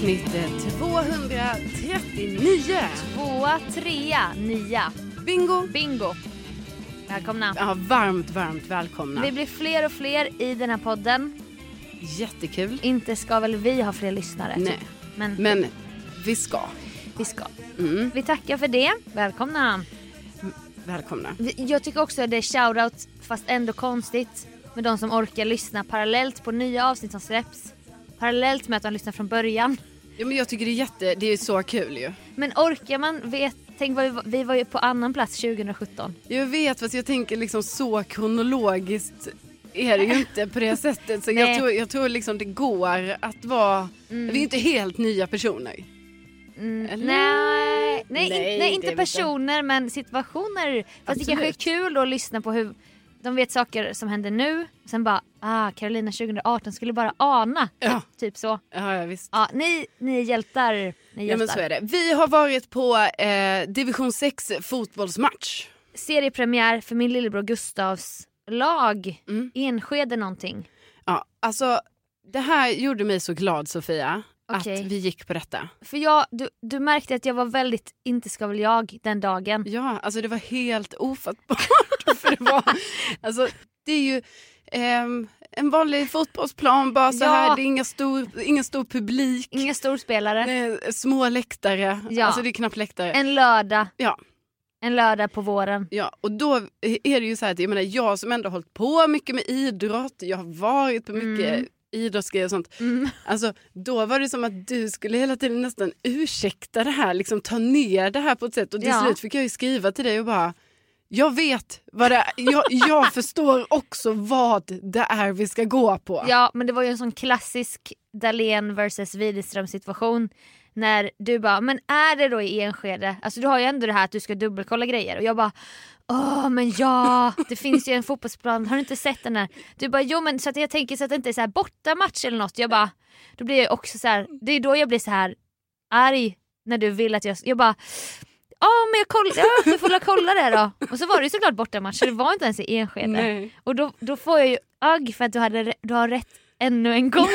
Avsnitt 239. Tvåa, trea, nia. Bingo! Bingo. Välkomna. Ja, varmt, varmt välkomna. Vi blir fler och fler i den här podden. Jättekul. Inte ska väl vi ha fler lyssnare? Nej. Typ. Men, Men vi ska. vi ska. Mm. Vi tackar för det. Välkomna. Välkomna. Jag tycker också att det är shoutout, fast ändå konstigt, med de som orkar lyssna parallellt på nya avsnitt som släpps. Parallellt med att de lyssnar från början. Ja, men jag tycker det är jätte, det är så kul ju. Men orkar man vet, tänk vad vi, var- vi var ju på annan plats 2017. Jag vet fast jag tänker liksom så kronologiskt är det ju inte på det sättet. Så jag tror, jag tror liksom det går att vara, vi är inte helt nya personer. Mm, nej, nej, Nej, nej inte vi inte. personer men situationer. Fast det kanske är Absolut. kul att lyssna på hur de vet saker som händer nu. Sen bara, ah Carolina 2018 skulle bara ana. Ja. Typ så. Ja, ja visst. Ja, ni, ni är hjältar. Ni är Ja hjältar. men så är det. Vi har varit på eh, division 6 fotbollsmatch. Seriepremiär för min lillebror Gustavs lag. Mm. Enskede någonting. Ja, alltså det här gjorde mig så glad Sofia. Okej. Att vi gick på detta. För jag, du, du märkte att jag var väldigt inte ska väl jag den dagen. Ja, alltså det var helt ofattbart. för det var, alltså det är ju ehm, en vanlig fotbollsplan bara så Ja. här. Det är inga stor, ingen stor publik. Inga storspelare. Små läktare. Ja. Alltså det är knappt läktare. En lördag. Ja. En lördag på våren. Ja, och då är det ju så här att jag menar jag som ändå hållit på mycket med idrott, jag har varit på mycket Mm. Idrottsgrejer och sånt. Mm. Alltså då var det som att du skulle hela tiden nästan ursäkta det här, liksom ta ner det här på ett sätt och till Ja. slut fick jag skriva till dig och bara jag vet vad det är. Jag, jag förstår också vad det är vi ska gå på. Ja men det var ju en sån klassisk Dahlén versus Widerström situation. När du bara, men är det då i Enskede? Alltså du har ju ändå det här att du ska dubbelkolla grejer och jag bara Åh men ja, det finns ju en fotbollsplan, har du inte sett den här? Du bara jo men så att jag tänker så att det inte är så här bortamatch eller något. Jag bara, då blir jag också så här, det är då jag blir så här arg när du vill att jag, jag bara Ja men jag kollar, ja, jag får väl kolla det då. Och så var det ju såklart bortamatch så det var inte ens i Enskede. Nej. Och då, då får jag ju agg för att du, hade, du har rätt ännu en gång.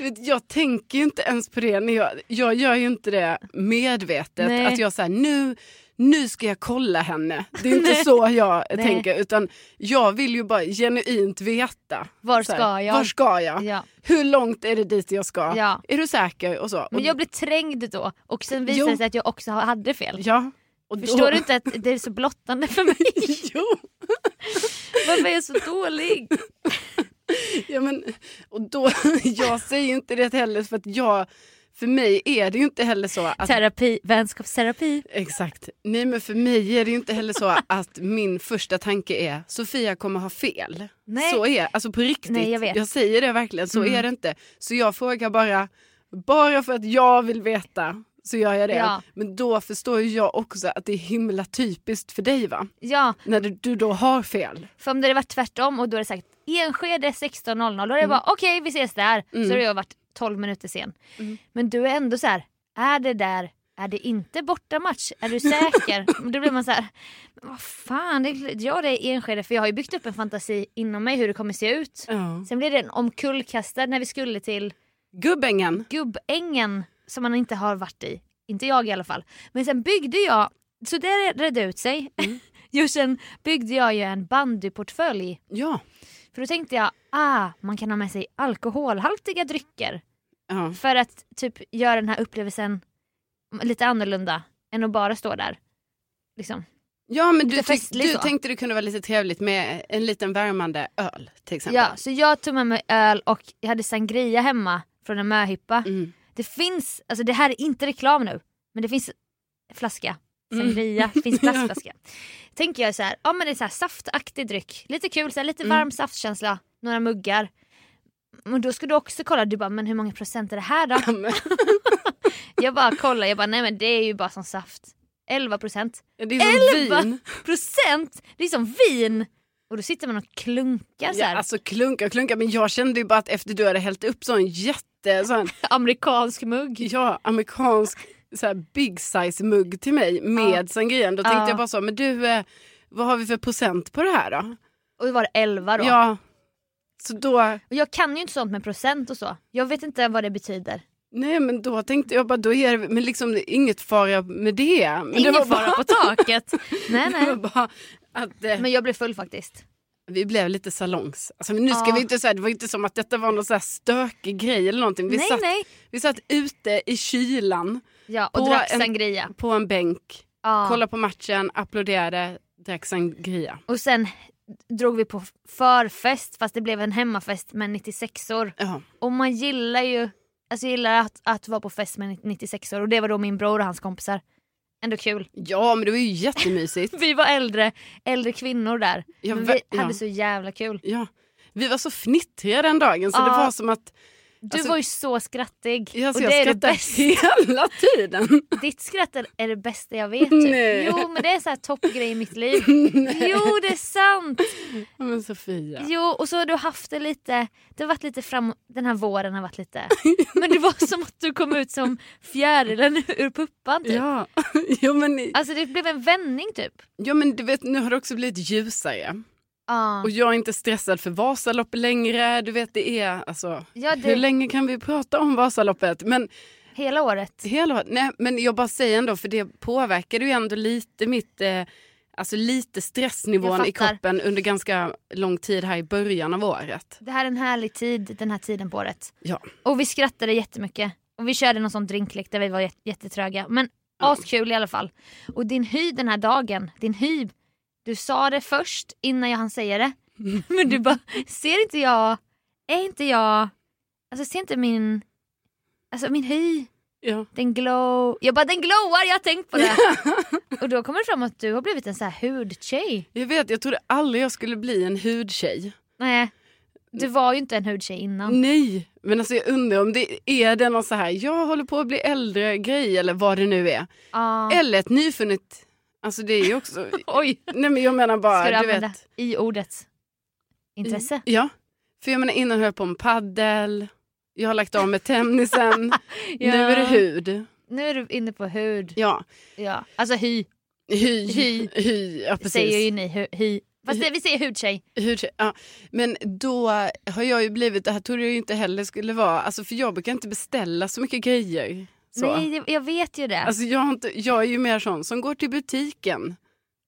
Vet, jag tänker ju inte ens på det. När jag, jag gör ju inte det medvetet. Nej. Att jag säger nu, nu ska jag kolla henne. Det är inte så jag Nej. tänker. Utan jag vill ju bara genuint veta. Var Så här, ska jag? Var ska jag? Ja. Hur långt är det dit jag ska? Ja. Är du säker? Och så. Men jag blev trängd då och sen visade Jo. det sig att jag också hade fel. ja. Och Förstår då, du inte att det är så blottande för mig? jo. Varför är jag så dålig? Ja, men, och då, jag säger inte det heller för att jag, för mig är det ju inte heller så att Terapi, vänskapsterapi. Exakt. Nej men för mig är det ju inte heller så att min första tanke är Sofia kommer ha fel. Nej. Så är alltså på riktigt. Nej, jag vet. säger det verkligen, så Mm. är det inte. Så jag frågar bara bara för att jag vill veta så gör jag det. Ja. Men då förstår jag också att det är himla typiskt för dig va? Ja, När du, du då har fel. för om det hade varit tvärtom och då hade det sagt Enskede 16.00 då hade det bara okej vi ses där. Så hade jag varit 12 minuter sen. Men du är ändå så här, är det där, är det inte bortamatch? Är du säker? Då blir man så här, vad fan, det är, ja det är Enskede för jag har ju byggt upp en fantasi inom mig hur det kommer se ut. Ja. Sen blev den omkullkastad när vi skulle till Gubbängen. Gubbängen som man inte har varit i. Inte jag i alla fall. Men sen byggde jag, så det redde ut sig. jo sen byggde jag ju en bandyportfölj. Ja. För då tänkte jag, ah man kan ha med sig alkoholhaltiga drycker. ja. För att typ göra den här upplevelsen lite annorlunda än att bara stå där. Liksom. Ja men du, tyck, du tänkte det kunde vara lite trevligt med en liten värmande öl till exempel. Ja, så jag tog med mig öl och jag hade sangria hemma från en möhippa. Mm. Det finns, alltså det här är inte reklam nu, men det finns flaska. Mm. Sangria, det finns plastflaska. Tänker jag så här, ja men det är så här saftaktig dryck, lite kul, så här, lite Mm. varm saftkänsla, några muggar. Men då ska du också kolla, du bara men hur många procent är det här då? jag bara kollar, jag bara nej men det är ju bara som saft. 11 procent. Det är som 11 vin. procent! Det är som vin! Och då sitter man och klunkar så Ja, här. alltså klunka klunka men jag kände ju bara att efter du hade hällt upp sån jätte, sån, Amerikansk mugg. ja amerikansk så här big size mugg till mig med sangrian. Då tänkte Ja. jag bara så, men du eh, vad har vi för procent på det här då? Och då var det 11 då. Ja, så då, Och jag kan ju inte sånt med procent och så. Jag vet inte vad det betyder. nej men då tänkte jag bara, då är det men liksom det är inget fara med det. Men det Ingen var fara bara, på taket. nej det var nej. bara att eh, Men jag blev full faktiskt. vi blev lite salongs. Alltså, nu ska Ja. vi inte säga, det var inte som att detta var någon så här stökig grej eller någonting. Vi, nej satt, nej. vi satt ute i kylan Ja, och På drack en- sangria. på en bänk, Ja. kollade på matchen, applåderade, drack sangria. Och sen drog vi på förfest fast det blev en hemmafest med 96or. Ja. Och man gillar ju alltså jag gillar att, att vara på fest med 96or och det var då min bror och hans kompisar. Ändå kul. ja men det var ju jättemysigt. Vi var äldre, äldre kvinnor där. Ja, men vi hade ja. så jävla kul. ja. Vi var så fnittriga den dagen så det Ja. var som att Du Alltså- var ju så skrattig. ja, så och jag det är det bästa. hela tiden. Ditt skratt är- det bästa jag vet. Typ. Nej. Jo men det är så här toppgrej i mitt liv. Jo det är sant. Men Sofia. Jo och så har du haft det lite, det har varit lite fram, den här våren har varit lite, men det var som att du kom ut som fjärilen ur puppan typ. Ja. jo, men, Alltså det blev en vändning typ. ja men du vet nu har det också blivit ljusare. Ja. Och jag är inte stressad för Vasaloppet längre. Du vet det är alltså, Ja, det- hur länge kan vi prata om Vasaloppet? Men Hela året. Hela, nej, men jag bara säger ändå, för det påverkade ju ändå lite mitt, eh, alltså lite stressnivån i kroppen under ganska lång tid här i början av året. Det här är en härlig tid den här tiden på året. Ja. Och vi skrattade jättemycket. Och vi körde någon sån drinklek där vi var jät- jättetröga. Men askul i alla fall. Och din hy den här dagen, din hy. Du sa det först innan jag hann säga det. Men du bara, ser inte jag, är inte jag, alltså ser inte min, alltså min hy, Ja. den glow. Jag bara den glowar, jag har tänkt på det. och då kommer det fram att du har blivit en sån här hudtjej. Jag vet, jag trodde aldrig jag skulle bli en hudtjej. Nej, du var ju inte en hudtjej innan. Nej, men alltså jag undrar om det är det någon så här, jag håller på att bli äldre grej eller vad det nu är. Ja. Eller ett nyfunnet, alltså det är ju också, Oj. nej men jag menar bara, Ska du du använda vet. i ordet intresse? Ja, för jag menar innan höll jag på med paddel, jag har lagt av med tennisen, Ja. nu är det hud. Nu är du inne på hud. Ja, Ja. Alltså hy, Hy. Hy. Hy, ja precis. säger ju ni. Hy. Fast det, vi säger hudtjej. Hudtjej, ja. Men då har jag ju blivit, det här trodde jag inte heller skulle vara, alltså för jag brukar inte beställa så mycket grejer. Så. Nej, jag vet ju det. Alltså jag, inte, jag är ju mer sån som går till butiken.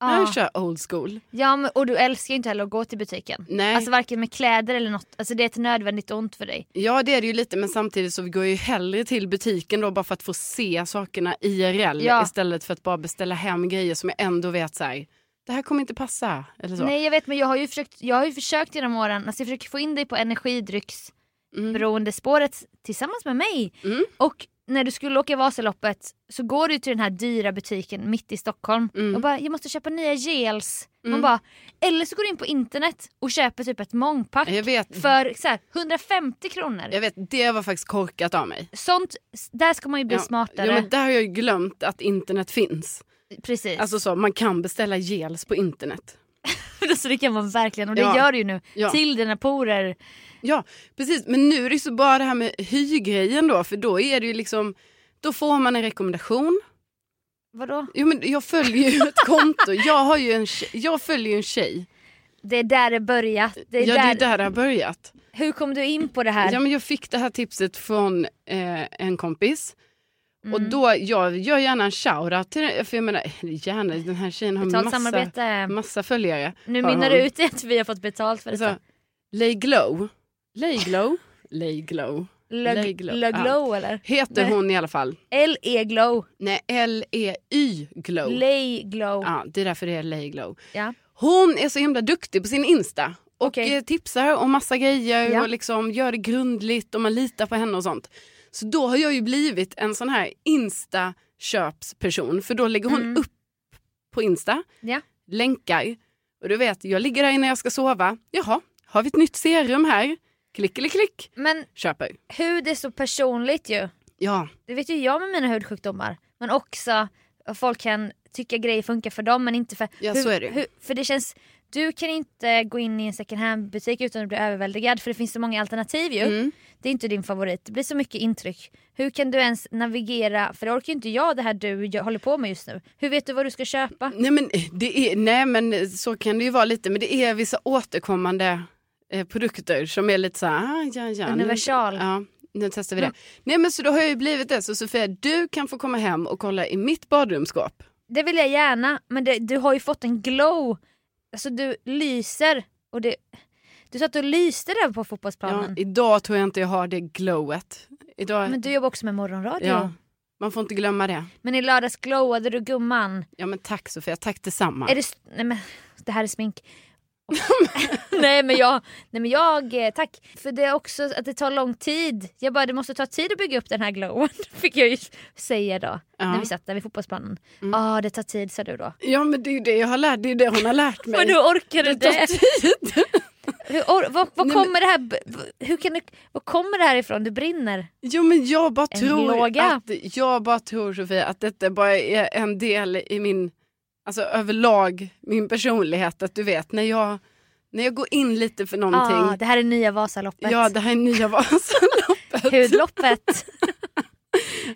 ja. Jag kör old school. ja, men, och du älskar ju inte heller att gå till butiken. Nej. Alltså varken med kläder eller något. Alltså det är ett nödvändigt ont för dig. Ja det är det ju lite men samtidigt så går jag ju hellre till butiken då bara för att få se sakerna IRL Ja. istället för att bara beställa hem grejer som jag ändå vet så här, det här kommer inte passa. Eller så. Nej jag vet men jag har ju försökt, jag har ju försökt genom åren, alltså jag försöker få in dig på energidrycksberoendespåret tillsammans med mig. Mm. Och när du skulle åka Vasaloppet så går du till den här dyra butiken mitt i Stockholm Mm. och bara jag måste köpa nya gels. Man bara, eller så går du in på internet och köper typ ett mångpack för så här, 150 kronor. jag vet, det var faktiskt korkat av mig. Sånt, där ska man ju bli Ja, smartare. Ja, men där har jag ju glömt att internet finns. Precis. Alltså så, man kan beställa gels på internet. så det kan man verkligen och det Ja. gör du ju nu. Ja. Till dina porer. Ja, precis. Men nu är det så bara det här med hygrejen då, för då är det ju liksom, då får man en rekommendation. Vadå? Jo, men jag följer ju ett konto, jag, har ju en tjej, jag följer ju en tjej. Det är där det börjat. Det är ja, där... det är där det har börjat. Hur kom du in på det här? Ja, men jag fick det här tipset från eh, en kompis. Mm. Och då, jag gör gärna en shoutout till den, för jag menar, gärna, den här tjejen har Betalt massa, samarbete. massa följare. Nu mynnar det ut i att vi har fått betalt för Alltså, detta. Lay Glow, Lay Glow, Lay Glow. Lay Le, Glow eller? Heter Nej. hon i alla fall. L-E Glow. Nej, L-E-Y Glow. Lay Glow. Ja, det är därför det är Lay Glow. Ja. Hon är så himla duktig på sin Insta. Och Okej. eh, tipsar om massa grejer Ja. och liksom gör det grundligt och man litar på henne och sånt. Så då har jag ju blivit en sån här Insta-köpsperson. För då lägger hon Mm. upp på Insta, Ja. länkar. Och du vet, jag ligger där innan jag ska sova. Jaha, har vi ett nytt serum här? Klick eller klick. Men Köper. hud är så personligt ju. Ja, Det vet ju jag med mina hudsjukdomar. Men också folk kan tycka grejer funkar för dem men inte för... Ja, hur, så är det. Hur, för det känns... Du kan inte gå in i en second hand butik utan att bli överväldigad för det finns så många alternativ ju. Mm. Det är inte din favorit. Det blir så mycket intryck. Hur kan du ens navigera? För det orkar ju inte jag det här du håller på med just nu. Hur vet du vad du ska köpa? Nej men, det är, nej men så kan det ju vara lite, men det är vissa återkommande eh, produkter som är lite så här, ah, ja, ja, nu- Universal. Ja, nu testar vi det. Nej men så då har jag ju blivit det, så Sofia du kan få komma hem och kolla i mitt badrumsskåp. Det vill jag gärna men det, du har ju fått en glow. Alltså du lyser. Och det, du satt och lyste där på Ja, fotbollsplanen. idag tror jag inte jag har det glowet. Idag, Men du jobbar också med morgonradio. ja, man får inte glömma det. Men i lördags glowade du gumman. Ja men tack Sofia, tack detsamma. Är det, nej men det här är smink. nej men jag, nej men jag, eh, tack. För det är också att det tar lång tid. Jag bara det måste ta tid att bygga upp den här glowen. Fick jag ju säga då. Mm. När vi satt där vid fotbollsplanen. Ja ah, det tar tid sa du då. Ja men det är ju det jag har lärt, det är ju det hon har lärt mig. Men hur orkar du det tar det? tid. Hur, vad vad kommer det här, hur kan du, vad kommer det här ifrån? Du brinner. Jo men jag bara En tror låga. att, jag bara tror Sofia att detta bara är en del i min, alltså överlag min personlighet. Att du vet när jag, när jag går in lite för någonting. Ah, det här är nya Vasaloppet. ja det här är nya Vasaloppet. Hudloppet.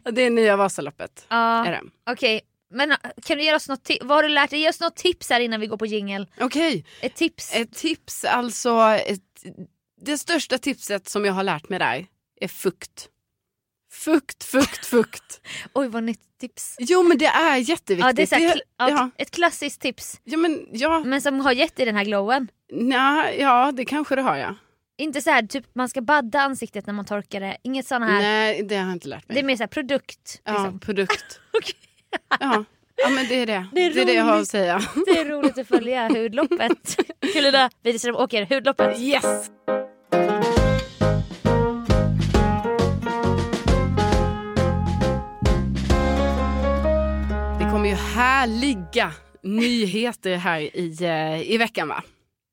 Ja, det är nya Vasaloppet. Ja, det. Okej, men äh, kan du ge oss något, vad har du lärt dig? Ge oss något tips här innan vi går på jingel. Okej, Ett tips. ett tips alltså. Ett, det största tipset som jag har lärt mig där är fukt. Fukt, fukt, fukt. Oj vad nytt tips. Jo men det är jätteviktigt. Ja, det är så här, ja, ja, Ett klassiskt tips. ja, men, ja, Men som har gett dig den här glowen. nja, ja det kanske det har jag. Inte så här, typ man ska badda ansiktet när man torkar det. Inget sån här. Nej det har jag inte lärt mig. Det är mer så här produkt. Ja, Liksom. produkt. Okej. Ja. ja, men det är det. Det Det är är det, jag har att säga. Det är roligt att följa hudloppet. Kulida Widerström åker hudloppet. Yes! Härliga nyheter här i, eh, i veckan va?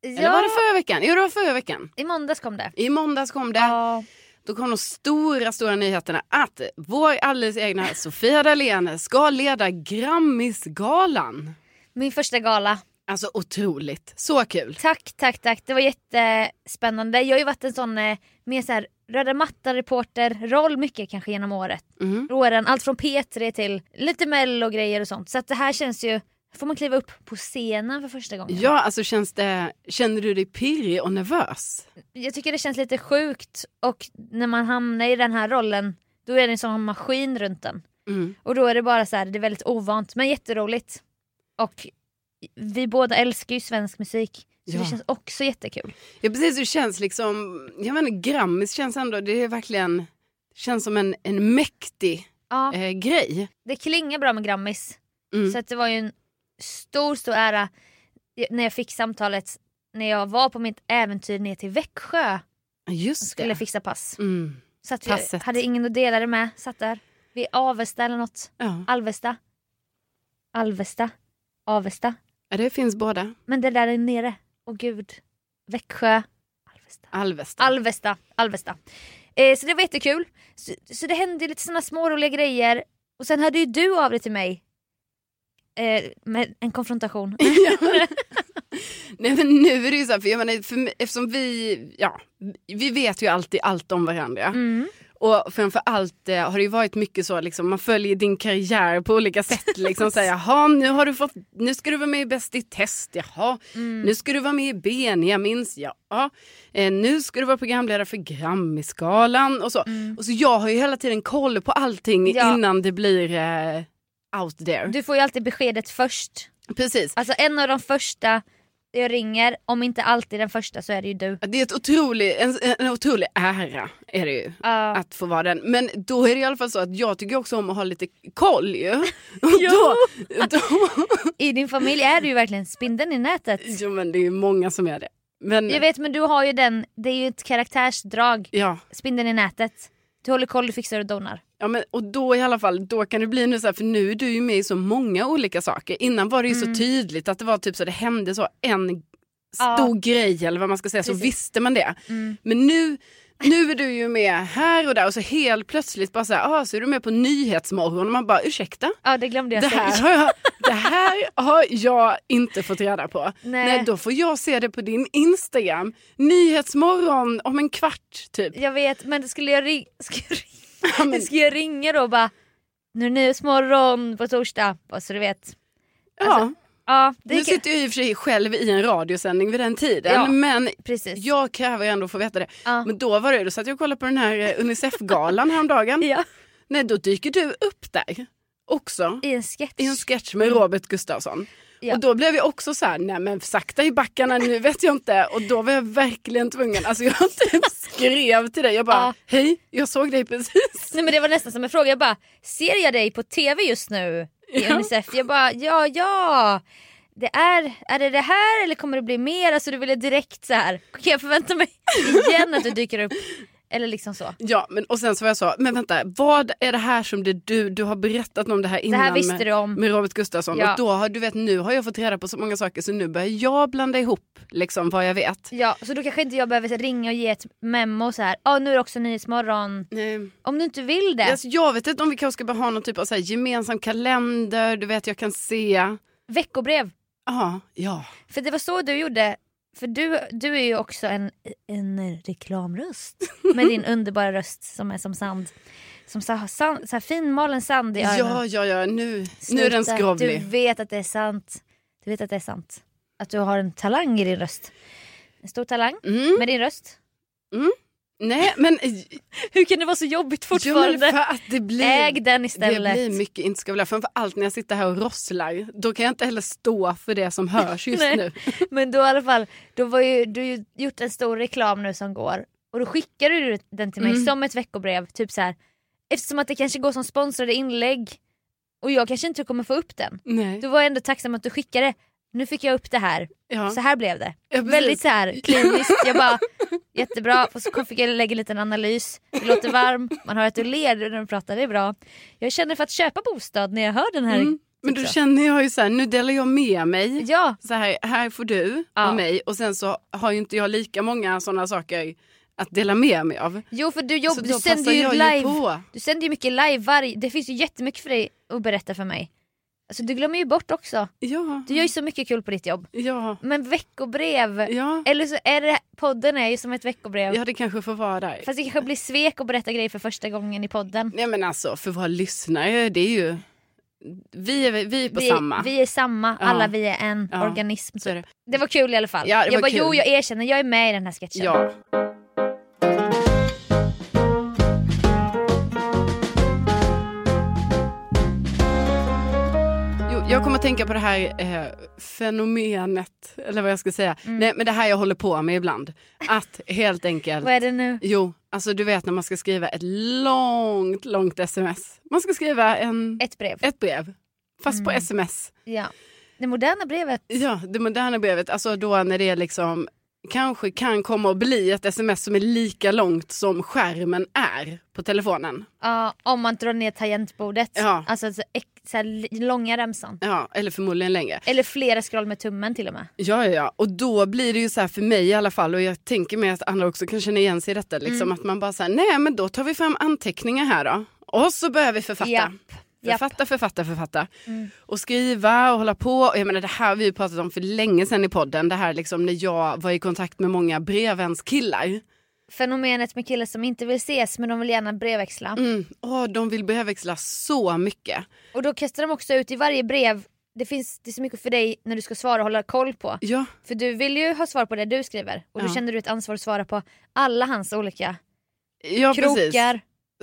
Eller var det förra veckan? Jo det var förra veckan. I måndags kom det. I måndags kom det. Ja. Då kom de stora, stora nyheterna att vår alldeles egna Sofia Dalén ska leda Grammisgalan. Min första gala. Alltså otroligt, så kul. Tack, tack, tack. Det var jättespännande. Jag har ju varit en sån eh, mer så här, röda mattan-reporter, roll mycket kanske genom året. Mm. åren. Allt från P3 till lite mello och grejer och sånt. Så att det här känns ju, får man kliva upp på scenen för första gången. Ja, alltså känns det, känner du dig pirrig och nervös? Jag tycker det känns lite sjukt och när man hamnar i den här rollen då är det en sån maskin runt den. Mm. Och då är det bara så här, det är väldigt ovant men jätteroligt. Och vi båda älskar ju svensk musik. Så Ja. det känns också jättekul. Ja precis, det känns liksom, jag menar Grammis känns ändå, det är verkligen, känns som en, en mäktig Ja, eh, grej. det klingar bra med Grammis. Mm. Så att det var ju en stor, stor ära när jag fick samtalet när jag var på mitt äventyr ner till Växjö och Just skulle det. fixa pass. Mm. Så att vi Passet. hade ingen att dela det med. Satt där vid Avesta eller något. Ja. Alvesta. Alvesta. Avesta. Ja, det finns båda. Men det där är nere. Åh gud. Växjö. Alvesta. Alvesta. Alvesta. Alvesta. Eh, så det var jättekul. Så, så det hände lite sådana småroliga grejer. Och sen hörde ju du av dig till mig. Eh, med en konfrontation. Nej men nu är det ju så här, för jag menar, för, eftersom vi, ja, vi vet ju alltid allt om varandra. Mm. Och framför allt eh, har det ju varit mycket så, liksom, man följer din karriär på olika sätt. Liksom, så här, jaha, nu, har du fått, nu ska du vara med i Bäst i test, jaha, Mm. nu ska du vara med i Benjamins, ja, eh, nu ska du vara programledare för Grammisgalan och så. Och så jag har ju hela tiden koll på allting Mm. Ja. innan det blir eh, out there. Du får ju alltid beskedet först. Precis. Alltså en av de första jag ringer, om inte alltid den första så är det ju du. Det är ett otrolig, en, en otrolig ära är det ju. Ja. Att få vara den. Men då är det i alla fall så att jag tycker också om att ha lite koll ju. Då, då, I din familj är du ju verkligen spindeln i nätet. jo men det är ju många som är det. Men Jag vet men du har ju den, det är ju ett karaktärsdrag. ja, Spindeln i nätet. Du håller koll, du fixar och donar. ja men, och då i alla fall, då kan det bli nu så här, för nu är du ju med i så många olika saker. Innan var det ju Mm. så tydligt att det var typ så det hände så en Ja. stor grej eller vad man ska säga, så Precis. visste man det. Mm. Men nu, nu är du ju med här och där och så helt plötsligt bara så här, ah, så är du med på Nyhetsmorgon och man bara ursäkta? Ja det glömde jag Det säga. här, har jag, det här har jag inte fått reda på. Nej. Nej. då får jag se det på din Instagram. Nyhetsmorgon om en kvart typ. Jag vet men skulle jag, ring... ska jag, ring... Ja, men, ska jag ringa då och bara Nu är det Nyhetsmorgon på torsdag, bara så du vet. ja. Ja, Nu sitter jag i och för sig själv i en radiosändning vid den tiden. Ja. Men precis. jag kräver ändå att få veta det. Ja. Men då var det, då satt jag och kollade på den här eh, Unicef-galan häromdagen. Ja. Nej, då dyker du upp där också. I en sketch. I en sketch med Robert Gustafsson. Ja. Och då blev jag också så här, nej men sakta i backarna nu vet jag inte. Och då var jag verkligen tvungen, alltså jag typ skrev till dig, jag bara, Ja. hej, jag såg dig precis. Nej men det var nästan som en fråga, jag bara ser jag dig på tv just nu i Ja. Unicef? Jag bara ja ja. Det är, är det det här eller kommer det bli mer? Alltså du ville direkt så här. kan jag förvänta mig igen att du dyker upp? Eller liksom så. Ja, men och sen så var jag så, men vänta, vad är det här som det du, du har berättat om det här innan visste med, du om. med Robert Gustafsson. Ja. Och då har du vet, nu har jag fått reda på så många saker så nu börjar jag blanda ihop liksom vad jag vet. Ja, så då kanske inte jag behöver ringa och ge ett memo så här. Ja nu är det också Nyhetsmorgon. Nej. Om du inte vill det. Alltså, jag vet inte om vi kanske ska bara ha någon typ av så här, gemensam kalender, du vet jag kan se. Veckobrev. Ja, ja. För det var så du gjorde. För du, du är ju också en, en reklamröst. Med din underbara röst som är som sand. Som så, sand, så här finmalen sand i öronen. Ja, ja, ja, nu, nu är den skrovlig. Du vet att det är sant. Du vet att det är sant. Att du har en talang i din röst. En stor talang Mm. med din röst. Nej, men, Hur kan det vara så jobbigt jo, fortfarande? men för att det blir, Äg den det istället. blir mycket inte ska vilja. Framför allt när jag sitter här och rosslar, då kan jag inte heller stå för det som hörs just Nej. nu. Men då i alla fall, då var ju, du har ju gjort en stor reklam nu som går. Och då skickar du den till mig Mm. som ett veckobrev. Typ så här. Eftersom att det kanske går som sponsrade inlägg. Och jag kanske inte kommer få upp den. Nej. Då var jag ändå tacksam att du skickade. Nu fick jag upp det här. Ja. Så här blev det. Ja. Väldigt så här kliniskt. Jag bara, jättebra. Så fick jag lägga en liten analys. Det låter varm, man hör att du ler när du pratar, det är bra. Jag känner för att köpa bostad när jag hör den här. Mm. Men då typ så. känner jag ju så här, nu delar jag med mig. Ja, Så här, här får du Ja. av mig och sen så har ju inte jag lika många sådana saker att dela med mig av. jo för du, jobb, då du sänder ju live. på. Du sänder ju mycket live varje, det finns ju jättemycket för dig att berätta för mig. Alltså du glömmer ju bort också. Ja, Du gör ju så mycket kul på ditt jobb. ja, Men veckobrev, ja. eller så är det, podden är ju som ett veckobrev. Ja, det kanske får vara. Fast det kanske blir svek att berätta grejer för första gången i podden. Nej men alltså för våra lyssnare, det är ju... Vi är, vi är på vi, samma. vi är samma, Ja. alla vi är en organism. Är det. Det var kul i alla fall. Ja, det jag var bara, kul. jo jag erkänner, jag är med i den här sketchen. Ja. Jag kommer att tänka på det här eh, fenomenet, eller vad jag ska säga. Mm. Nej, men det här jag håller på med ibland. Att helt enkelt... Vad är det nu? Jo, alltså du vet när man ska skriva ett långt, långt sms. Man ska skriva en, Ett brev. ett brev, fast på Mm. sms. Ja. Det moderna brevet. Ja, det moderna brevet, alltså då när det är liksom kanske kan komma att bli ett sms som är lika långt som skärmen är på telefonen. Ja, om man drar ner tangentbordet. Ja. Alltså så, så långa remsan. Ja, eller förmodligen längre. Eller flera scroll med tummen till och med. Ja, ja, ja. Och då blir det ju så här för mig i alla fall och jag tänker mig att andra också kan känna igen sig i detta. Liksom, Mm. Att man bara säger nej men då tar vi fram anteckningar här då. Och så börjar vi författa. Japp. Författa, författa, författa. Och skriva och hålla på. Och jag menar det här har vi pratat om för länge sedan i podden. Det här liksom när jag var i kontakt med många brevvänskillar. Fenomenet med killar som inte vill ses men de vill gärna brevväxla. Mm. Åh, de vill brevväxla så mycket. Och då kastar de också ut i varje brev, det finns det är så mycket för dig när du ska svara och hålla koll på. Ja, För du vill ju ha svar på det du skriver och då Ja. känner du ett ansvar att svara på alla hans olika ja precis.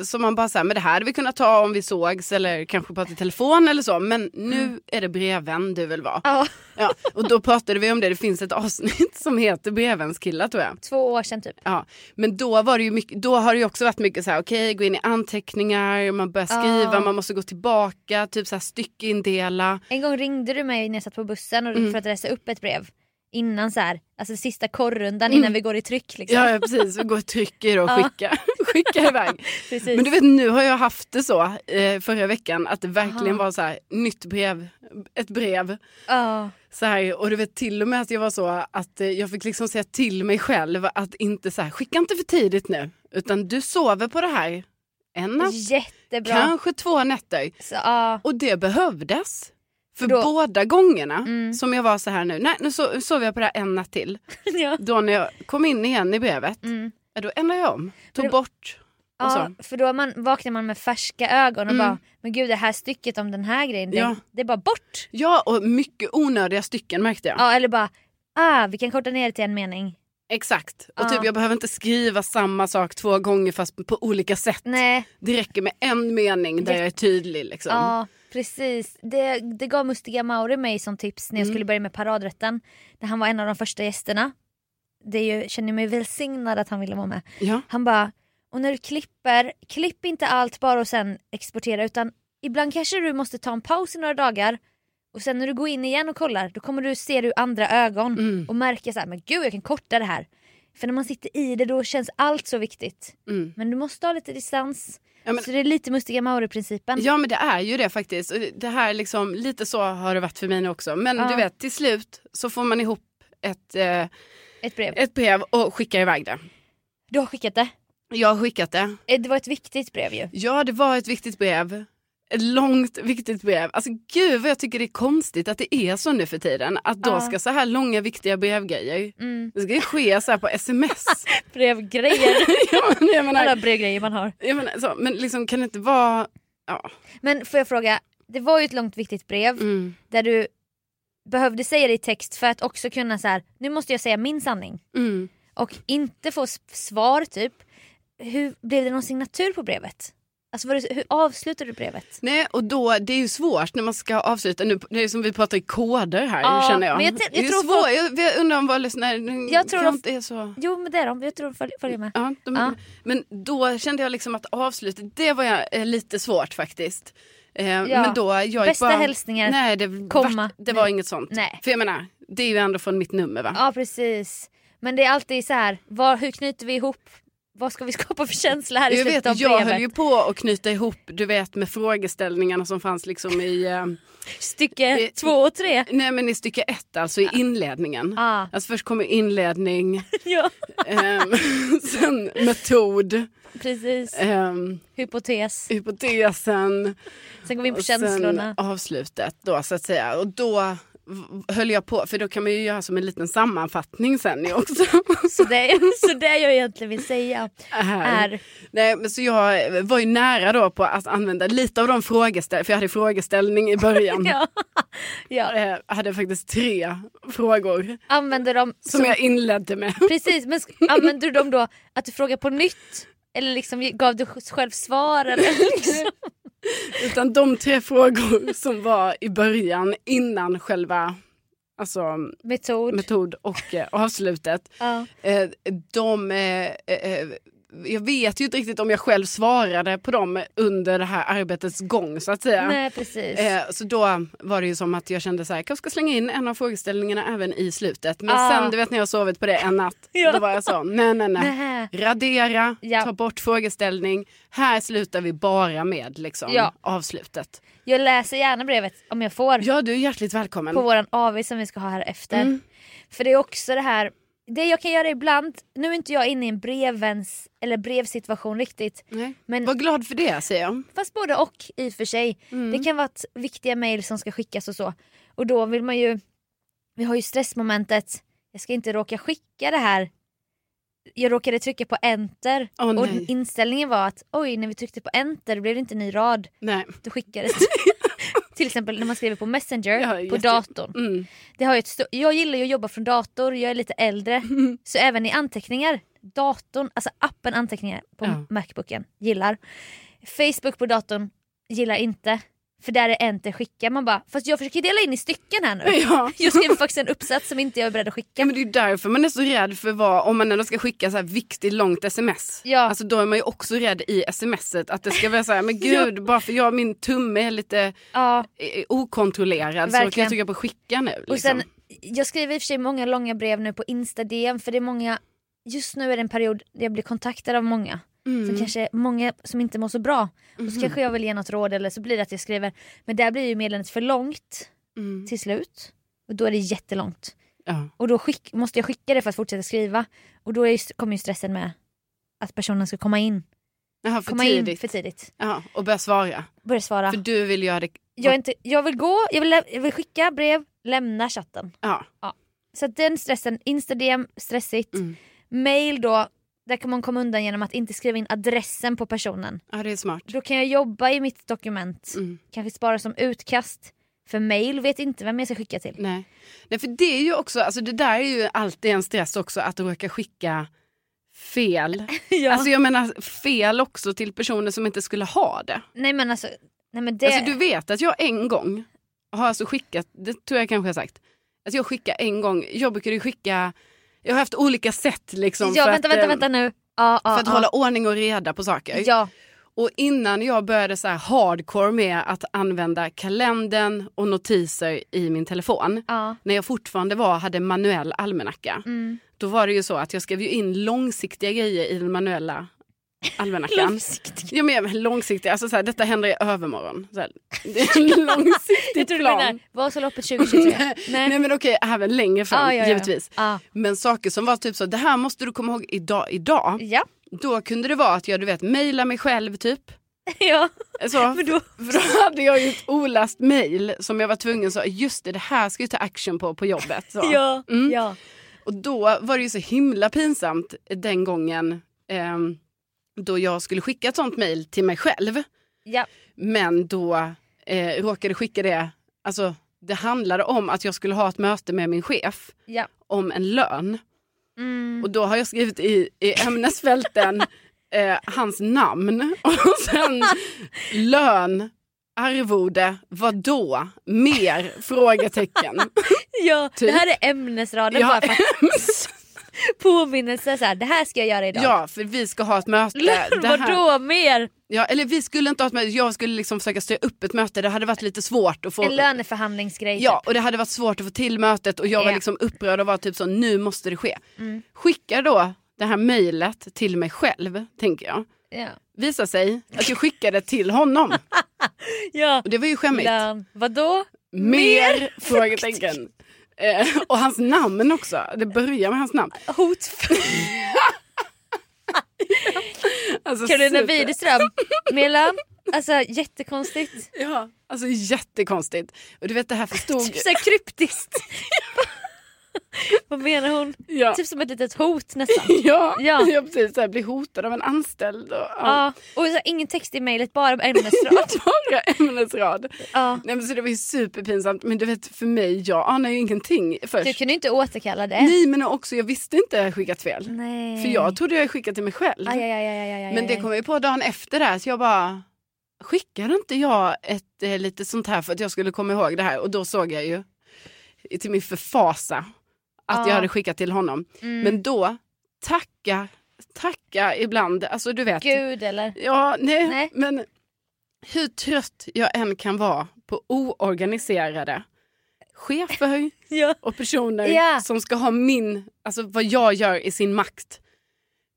Så man bara säger, men det här hade vi kunnat ta om vi sågs eller kanske prata i telefon eller så. Men nu är det brevvän du vill vara. Ja, Ja, och då pratade vi om det, det finns ett avsnitt som heter brevvänskillar tror jag. två år sedan typ. Ja, men då, var det ju mycket, då har det ju också varit mycket så här, okej gå in i anteckningar, man börjar skriva, Ja. man måste gå tillbaka, typ så här styckindela. En gång ringde du mig när jag satt på bussen och Mm. för att läsa upp ett brev. Innan så här, alltså sista korrundan innan vi går i tryck. Liksom. Mm. Ja, ja precis, vi går och trycker och skickar, skickar iväg. Precis. Men du vet nu har jag haft det så eh, förra veckan att det verkligen Aha. var så här, nytt brev, ett brev. Ja. Så här, och du vet till och med att jag var så att eh, jag fick liksom säga till mig själv att inte så här, skicka inte för tidigt nu. Utan du sover på det här en natt, Jättebra. kanske två nätter. Så, ja. Och det behövdes. För Då- båda gångerna Mm. som jag var så här nu, nej nu so- sover jag på det här en natt till. ja. Då när jag kom in igen i brevet, Mm. då ändrade jag om. Tog Men- bort och Ja, så. för då man, vaknar man med färska ögon och Mm. bara, men gud det här stycket om den här grejen, Ja. det, det är bara bort. Ja, och mycket onödiga stycken märkte jag. Ja, eller bara, ah vi kan korta ner det till en mening. Exakt. Och Ja. typ jag behöver inte skriva samma sak två gånger fast på olika sätt. Nej, Det räcker med en mening där Det- jag är tydlig. Liksom. ja precis. Det, det gav Mustiga Mauri mig som tips när jag Mm. skulle börja med paradrätten. Där han var en av de första gästerna. Det är ju, känner mig välsignad att han ville vara med. Ja. Han bara, och när du klipper, klipp inte allt bara och sen exportera utan ibland kanske du måste ta en paus i några dagar och sen när du går in igen och kollar då kommer du se det ur andra ögon Mm. och märka så här, men gud jag kan korta det här. För när man sitter i det då känns allt så viktigt. Mm. Men du måste ha lite distans. Ja, men- Så det är lite Mustiga Mauri-principen. ja men det är ju det faktiskt. Det här liksom, lite så har det varit för mig nu också. Men Ja. du vet till slut så får man ihop ett, eh, Ett brev. ett brev och skickar iväg det. Du har skickat det. Jag har skickat det. Eh, Det var ett viktigt brev ju. Ja det var ett viktigt brev. Ett långt viktigt brev. Alltså gud vad jag tycker det är konstigt att det är så nu för tiden. Att då Ja. ska så här långa viktiga brevgrejer. Mm. Det ska ju ske så här på sms. Brevgrejer. ja, men jag menar, Alla brevgrejer man har. jag menar, så, men liksom kan det inte vara... Ja. Men får jag fråga, det var ju ett långt viktigt brev Mm, där du behövde säga det i text för att också kunna så här, nu måste jag säga min sanning. mm. Och inte få svar typ. Hur Blev det någon signatur på brevet? Alltså var det, hur avslutade du brevet? Nej och då, det är ju svårt när man ska avsluta. Nu, det är som vi pratar i koder här Ja, känner jag. men jag jag det är tror svårt. Jag, jag undrar om våra lyssnare Jag tror kanske de- är så... Jo men det är de, jag tror de följ- följer med. Ja, de, Ja. Men då kände jag liksom att avslutet, det var jag, eh, lite svårt faktiskt. Eh, Men då, jag Bästa bara, hälsningar, Nej, det, komma. vart, det var Nej. inget sånt. Nej. För jag menar, det är ju ändå från mitt nummer va? Ja precis. Men det är alltid så här, var, hur knyter vi ihop, vad ska vi skapa för känsla här i Jag slutet vet, av jag brevet? höll ju på att knyta ihop, du vet med frågeställningarna som fanns liksom i, eh, Stycke Eh, två och tre. nej men i stycke ett, alltså i inledningen. Ah. Alltså först kommer inledning, ja, ehm, sen metod, precis. ehm, Hypotes. hypotesen Sen går vi in på känslorna. avslutet då så att säga. Och då höll jag på, för då kan man ju göra som en liten sammanfattning sen också. Så det, så det jag egentligen vill säga Här. är... Nej, men så jag var ju nära då på att använda lite av de frågeställningar, för jag hade frågeställning i början. Ja, ja. Jag hade faktiskt tre frågor Använder dem som jag inledde med. Precis, men använder du dem då att du frågar på nytt? Eller liksom gav du själv svar? Eller liksom? Utan de tre frågor som var i början innan själva alltså, Metod? metod och eh, avslutet. Ja. Eh, de, eh, eh, jag vet ju inte riktigt om jag själv svarade på dem under det här arbetets gång så att säga. Nej precis. Eh, så då var det ju som att jag kände så här, jag ska slänga in en av frågeställningarna även i slutet. Men Ah. sen du vet när jag sovit på det en natt, Ja. då var jag så, nej nej nej. Radera, Ja. ta bort frågeställning. Här slutar vi bara med liksom, Ja. avslutet. Jag läser gärna brevet om jag får. Ja, du är hjärtligt välkommen. på våran AV som vi ska ha här efter. Mm. För det är också det här, det jag kan göra ibland, nu är inte jag inne i en brevens eller brevsituation riktigt. Nej. Men, Var glad för det säger jag. fast både och i och för sig. Mm. Det kan vara ett viktiga mejl som ska skickas och så. Och då vill man ju, vi har ju stressmomentet, jag ska inte råka skicka det här. Jag råkade trycka på enter Åh, och inställningen var att oj när vi tryckte på enter blev det inte en ny rad. Nej. Då skickades Till exempel när man skriver på messenger på jätte- datorn. Mm. Det har ett jag gillar ju att jobba från dator, jag är lite äldre. Så även i anteckningar, datorn, alltså appen anteckningar på Ja. Macbooken, gillar. Facebook på datorn, gillar inte. För där är enter skicka. Man bara, fast jag försöker dela in i stycken här nu. Ja. Jag skrev faktiskt en uppsats som inte jag är beredd att skicka. Ja, men det är därför man är så rädd för vad, om man ändå ska skicka så här viktigt långt sms. Ja. Alltså då är man ju också rädd i smset att det ska vara så här, men gud bara för jag, min tumme är lite Ja. eh, okontrollerad så kan Verkligen. jag trycka på skicka nu. Liksom. Och sen, jag skriver i och för sig många långa brev nu på Insta-DM för det är många, just nu är det en period där jag blir kontaktad av många. Mm. Som kanske många som inte mår så bra. Och Mhm. så kanske jag vill ge något råd eller så blir det att jag skriver. Men där blir ju meddelandet för långt Mm. till slut. Och då är det jättelångt. Ja. Och då skick, måste jag skicka det för att fortsätta skriva. Och då är kommer ju stressen med att personen ska komma in. För komma tidigt. in för tidigt. Jaha, och börja svara. Börja svara. För du vill göra det. Jag, inte, jag vill gå, jag vill, jag vill skicka brev, lämna chatten. Ja. Så att den stressen, Insta-DM, stressigt. Mm. Mail då, där kan man komma undan genom att inte skriva in adressen på personen. ja, det är smart. Då kan jag jobba i mitt dokument, Mm. kanske spara som utkast. För mail vet inte vem jag ska skicka till. Nej. Nej, för det är ju också, alltså det där är ju alltid en stress också att råka skicka fel. Ja. Alltså jag menar fel också till personer som inte skulle ha det. nej men alltså, nej men det... Alltså du vet att jag en gång har alltså skickat, det tror jag kanske jag sagt, att jag skickar en gång, jag brukade skicka, jag har haft olika sätt liksom ja för vänta, att, vänta, eh, vänta nu. Ja, ja, för att ja. hålla ordning och reda på saker. Ja, Och innan jag började så hardcore med att använda kalendern och notiser i min telefon, ja. när jag fortfarande var, hade manuell almanacka, Mm. då var det ju så att jag skrev ju in långsiktiga grejer i den manuella almanackan. Långsiktigt. Ja, men långsiktiga, alltså så här, detta händer i övermorgon. Så här, det är en långsiktig plan. menar Vasaloppet 2023. Nej. Nej men okej, även längre fram Ah, ja, ja. givetvis. Ja. Men saker som var typ så, det här måste du komma ihåg idag. idag. Ja. Då kunde det vara att jag du vet mejla mig själv typ. ja. Så, För då- för då hade jag ju ett oläst mejl som jag var tvungen så just det, det här ska jag ta action på på jobbet. Så. Ja. Mm. ja. Och då var det ju så himla pinsamt den gången ehm, då jag skulle skicka ett sånt mejl till mig själv. Ja. Men då eh, råkade skicka det, alltså det handlade om att jag skulle ha ett möte med min chef Ja. om en lön. Mm. Och då har jag skrivit i, i ämnesfälten eh, hans namn och sen lön, arvode, vad då, mer, frågetecken. ja. Typ. Det här är ämnesraden Ja, bara för att påminnelse. Så här, det här ska jag göra idag. ja, för vi ska ha ett möte. Det här- Vadå mer? Ja, eller vi skulle inte ha ett möte, jag skulle liksom försöka styra upp ett möte. Det hade varit lite svårt att få... En löneförhandlingsgrej. Ja, typ. och det hade varit svårt att få till mötet och jag var Ja. liksom upprörd och var typ så, nu måste det ske. Mm. Skickar då det här mejlet till mig själv, tänker jag. Ja. Visar sig att jag skickade till honom. ja. Och det var ju skämmigt. Lön. Vadå? Mer? Frågetecken. Eh, och hans namn också. Det börjar med hans namn. Hotfull. Alltså, Carolina super- Widerström. Mer lön. Alltså jättekonstigt. Ja, alltså jättekonstigt. Och du vet det här förstod... Såhär kryptiskt. Vad menar hon? ja. Typ som ett litet hot nästan. Ja, Ja. ja. precis. Så här, bli hotad av en anställd. Och, ja. Ja. Och så ingen text i mejlet, bara ämnesrad. Bara ämnesrad. ja. Nej, men så det var ju superpinsamt. Men du vet för mig, jag anar ju ingenting först. Du kunde ju inte återkalla det. Nej men också jag visste inte att jag skickat fel. Nej. För jag trodde jag skickat till mig själv. Aj, aj, aj, men det kom jag på dagen efter där så jag bara skickade inte jag ett eh, lite sånt här för att jag skulle komma ihåg det här och då såg jag ju till min förfasa att Ja. jag hade skickat till honom. Mm. Men då, tacka tacka ibland. Alltså du vet. Gud eller? Ja, nej, Nej. men hur trött jag än kan vara på oorganiserade chefer Ja. och personer Ja. som ska ha min, alltså vad jag gör i sin makt.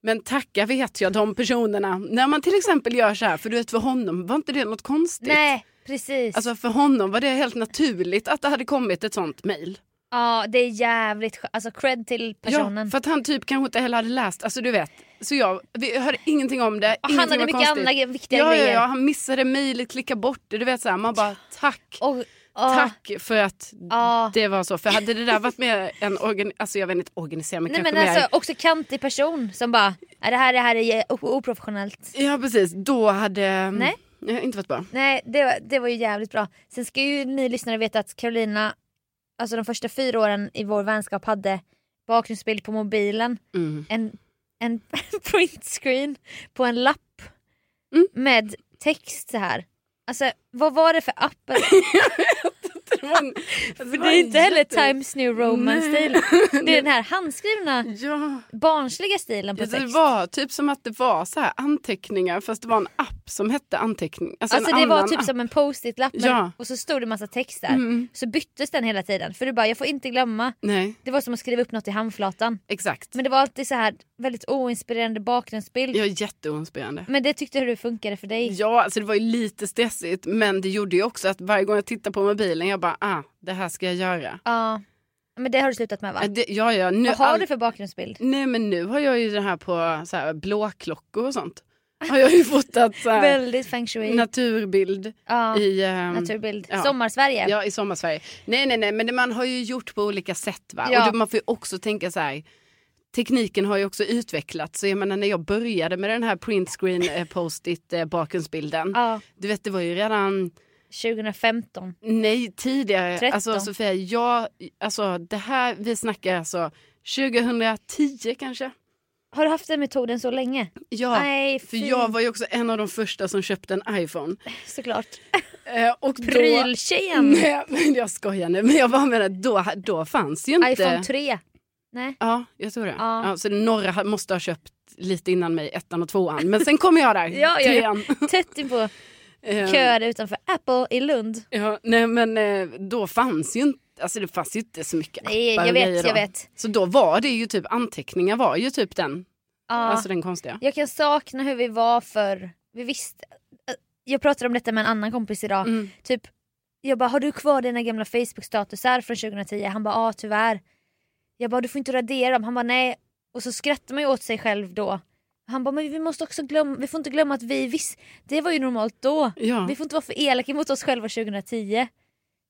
Men tacka vet jag de personerna. När man till exempel gör så här, för du vet för honom var inte det något konstigt? Nej precis. Alltså för honom var det helt naturligt att det hade kommit ett sånt mail. Ja det är jävligt skö- Alltså cred till personen. Ja, för att han typ kanske inte heller hade läst, alltså du vet. Så jag, vi hörde ingenting om det. Och han hade mycket konstigt. andra viktiga ja, grejer. Ja, ja, han missade mejlet, klickade bort det. Du vet så här, man bara tack. Och. Tack för att Ja. det var så. För hade det där varit mer en organ, alltså jag vet inte organisera men Nej men mer. alltså också kantig person som bara, "Nej, det här, det här är oprofessionellt. Ja precis, då hade Nej. Nej, inte varit bra. Nej det, var- det var ju jävligt bra. Sen ska ju ni lyssnare veta att Carolina, alltså de första fyra åren i vår vänskap hade bakgrundsbild på mobilen, Mm. en, en printscreen på en lapp Mm. med text så här. Alltså vad var det för app? Det en, För det är inte heller Times New Roman-stil. Det är den här handskrivna Ja, barnsliga stilen på ja, det text. var typ som att det var så här anteckningar fast det var en app som hette anteckning. Alltså, Alltså det var typ app. som en post-it-lapp Ja. och så stod det massa text där. Mm. Så byttes den hela tiden för du bara jag får inte glömma. Nej, Det var som att skriva upp något i handflatan. exakt. Men det var alltid så här väldigt oinspirerande bakgrundsbild. Är jätteoinspirerande. Men det tyckte du funkade för dig? Ja, alltså det var ju lite stressigt men det gjorde ju också att varje gång jag tittade på mobilen jag bara ah, det här ska jag göra. Ja. Men det har du slutat med va? Det, ja, ja, nu, Vad har all- du för bakgrundsbild? Nej men nu har jag ju det här på så här, blåklockor och sånt. Har jag ju fotat så här, Väldigt feng shui. naturbild ja. i, ehm, Naturbild. ja. Sommarsverige. Ja, i sommarsverige. Nej, nej, nej, men det, man har ju gjort på olika sätt. Va? Ja. Och det, man får ju också tänka så här, tekniken har ju också utvecklats. Så jag menar när jag började med den här printscreen eh, post-it eh, bakgrundsbilden. Ja, Du vet, det var ju redan, 2015. nej tidigare. 13. Alltså Sofia, jag, alltså det här, vi snackar alltså 2010 kanske. Har du haft den metoden så länge? Ja, Nej, för jag var ju också en av de första som köpte en iPhone. Såklart. Eh, och Pryltjejen. Nej, men jag skojar nu. Men jag bara menar, då, då fanns ju inte... iPhone 3. Nej. Ja, jag tror det. Ja. Ja. så några måste ha köpt lite innan mig, ettan och tvåan. Men sen kom jag där, Ja, trean. Tätt in på Eh, köade utanför Apple i Lund. Ja, nej men eh, då fanns ju inte, alltså det fanns ju inte så mycket Nej, appar jag och vet, jag vet. Så då var det ju typ anteckningar var ju typ den, Ja. alltså den konstiga. Jag kan sakna hur vi var för vi visste. Jag pratade om detta med en annan kompis idag. Mm. Typ, jag bara, har du kvar dina gamla Facebook-statusar från 2010? Han bara, ja tyvärr. Jag bara, du får inte radera dem. Han bara, nej. Och så skrattar man ju åt sig själv då. Han bara, men vi måste också glömma, vi får inte glömma att vi visste, det var ju normalt då. Ja. Vi får inte vara för elaka mot oss själva 2010.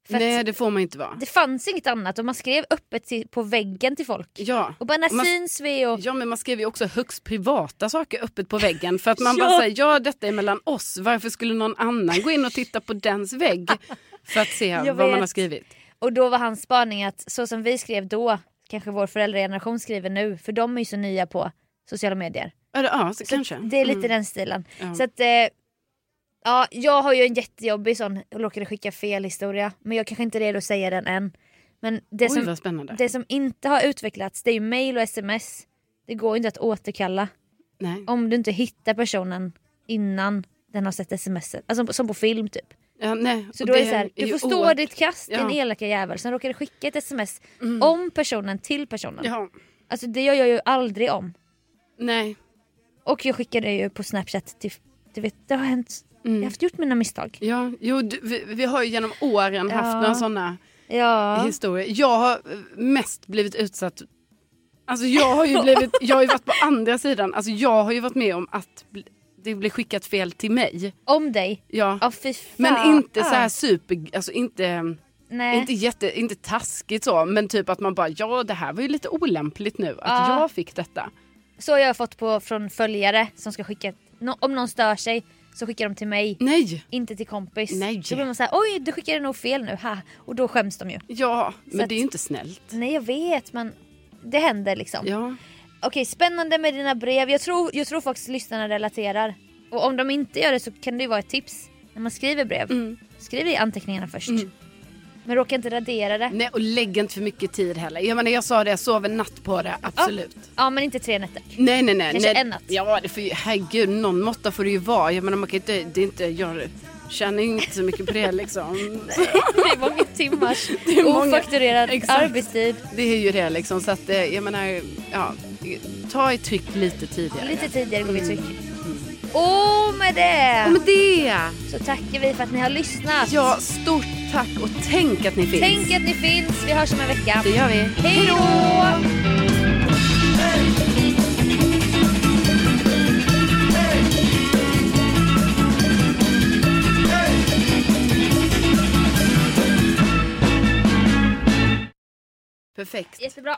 För Nej det får man inte vara. det fanns inget annat och man skrev öppet till, på väggen till folk. Ja. Och bara, när Man- syns vi? Och, Ja men man skrev ju också högst privata saker öppet på väggen för att man Ja. bara säger ja detta är mellan oss, varför skulle någon annan gå in och titta på dens vägg för att se vad man vet. har skrivit? Och då var hans spaning att så som vi skrev då, kanske vår föräldrageneration skriver nu, för de är ju så nya på sociala medier. Det, ja så Så kanske. Det är lite Mm. den stilen. Ja. Så att, eh, ja, jag har ju en jättejobbig sån, jag råkade skicka fel historia, men jag kanske inte är redo att säga den än. Men det, Oj som, det som inte har utvecklats, det är ju mail och sms. Det går inte att återkalla Nej. om du inte hittar personen innan den har sett sms. Alltså som på film typ. Ja, nej. Så då är det så här, du får stå oerhört- ditt kast Ja. Mm. din elaka jävel som råkade skicka ett sms om personen till personen. Ja, Alltså det gör jag ju aldrig om. nej. Och jag skickade ju på snapchat till, du vet det har hänt, Mm. jag har haft gjort mina misstag. Ja, jo, du, vi, vi har ju genom åren Ja. haft några sådana Ja. historier. Jag har mest blivit utsatt. Alltså jag har ju blivit, jag har ju varit på andra sidan. Alltså jag har ju varit med om att det blir skickat fel till mig. Om dig. Ja. Fan. Men inte så här super, alltså inte, Nej. inte, jätte, inte taskigt så. Men typ att man bara, ja det här var ju lite olämpligt nu att Ja. jag fick detta. Så har jag fått på från följare som ska skicka, nå- om någon stör sig så skickar de till mig. Nej, Inte till kompis. Nej. Då blir man såhär, oj du skickade nog fel nu, ha. Och då skäms de ju. ja, men att- det är ju inte snällt. Nej jag vet men det händer liksom. Ja. Okej spännande med dina brev. Jag tror, jag tror faktiskt lyssnarna relaterar. Och om de inte gör det så kan det ju vara ett tips. När man skriver brev, Mm. skriv i anteckningarna först. Men råka inte radera det. Nej och lägg inte för mycket tid heller. Jag menar jag sa det, jag sov en natt på det, absolut. Ja men inte tre nätter. Nej nej nej. Kanske nej. en natt. Ja det får ju, herregud någon måtta får det ju vara. Jag menar man kan inte, det är inte, jag tjänar ju inte så mycket på det liksom. Det är många timmars är många- ofakturerad Exakt. arbetstid. Det är ju det liksom så att eh, jag menar, ja, ta i tryck lite tidigare. Lite tidigare går vi tryck. Och med det Och med det, så tackar vi för att ni har lyssnat. ja stort tack och tänk att ni finns. Tänk att ni finns. Vi hörs om en vecka. Det gör vi. Hej då! Perfekt. Jättebra.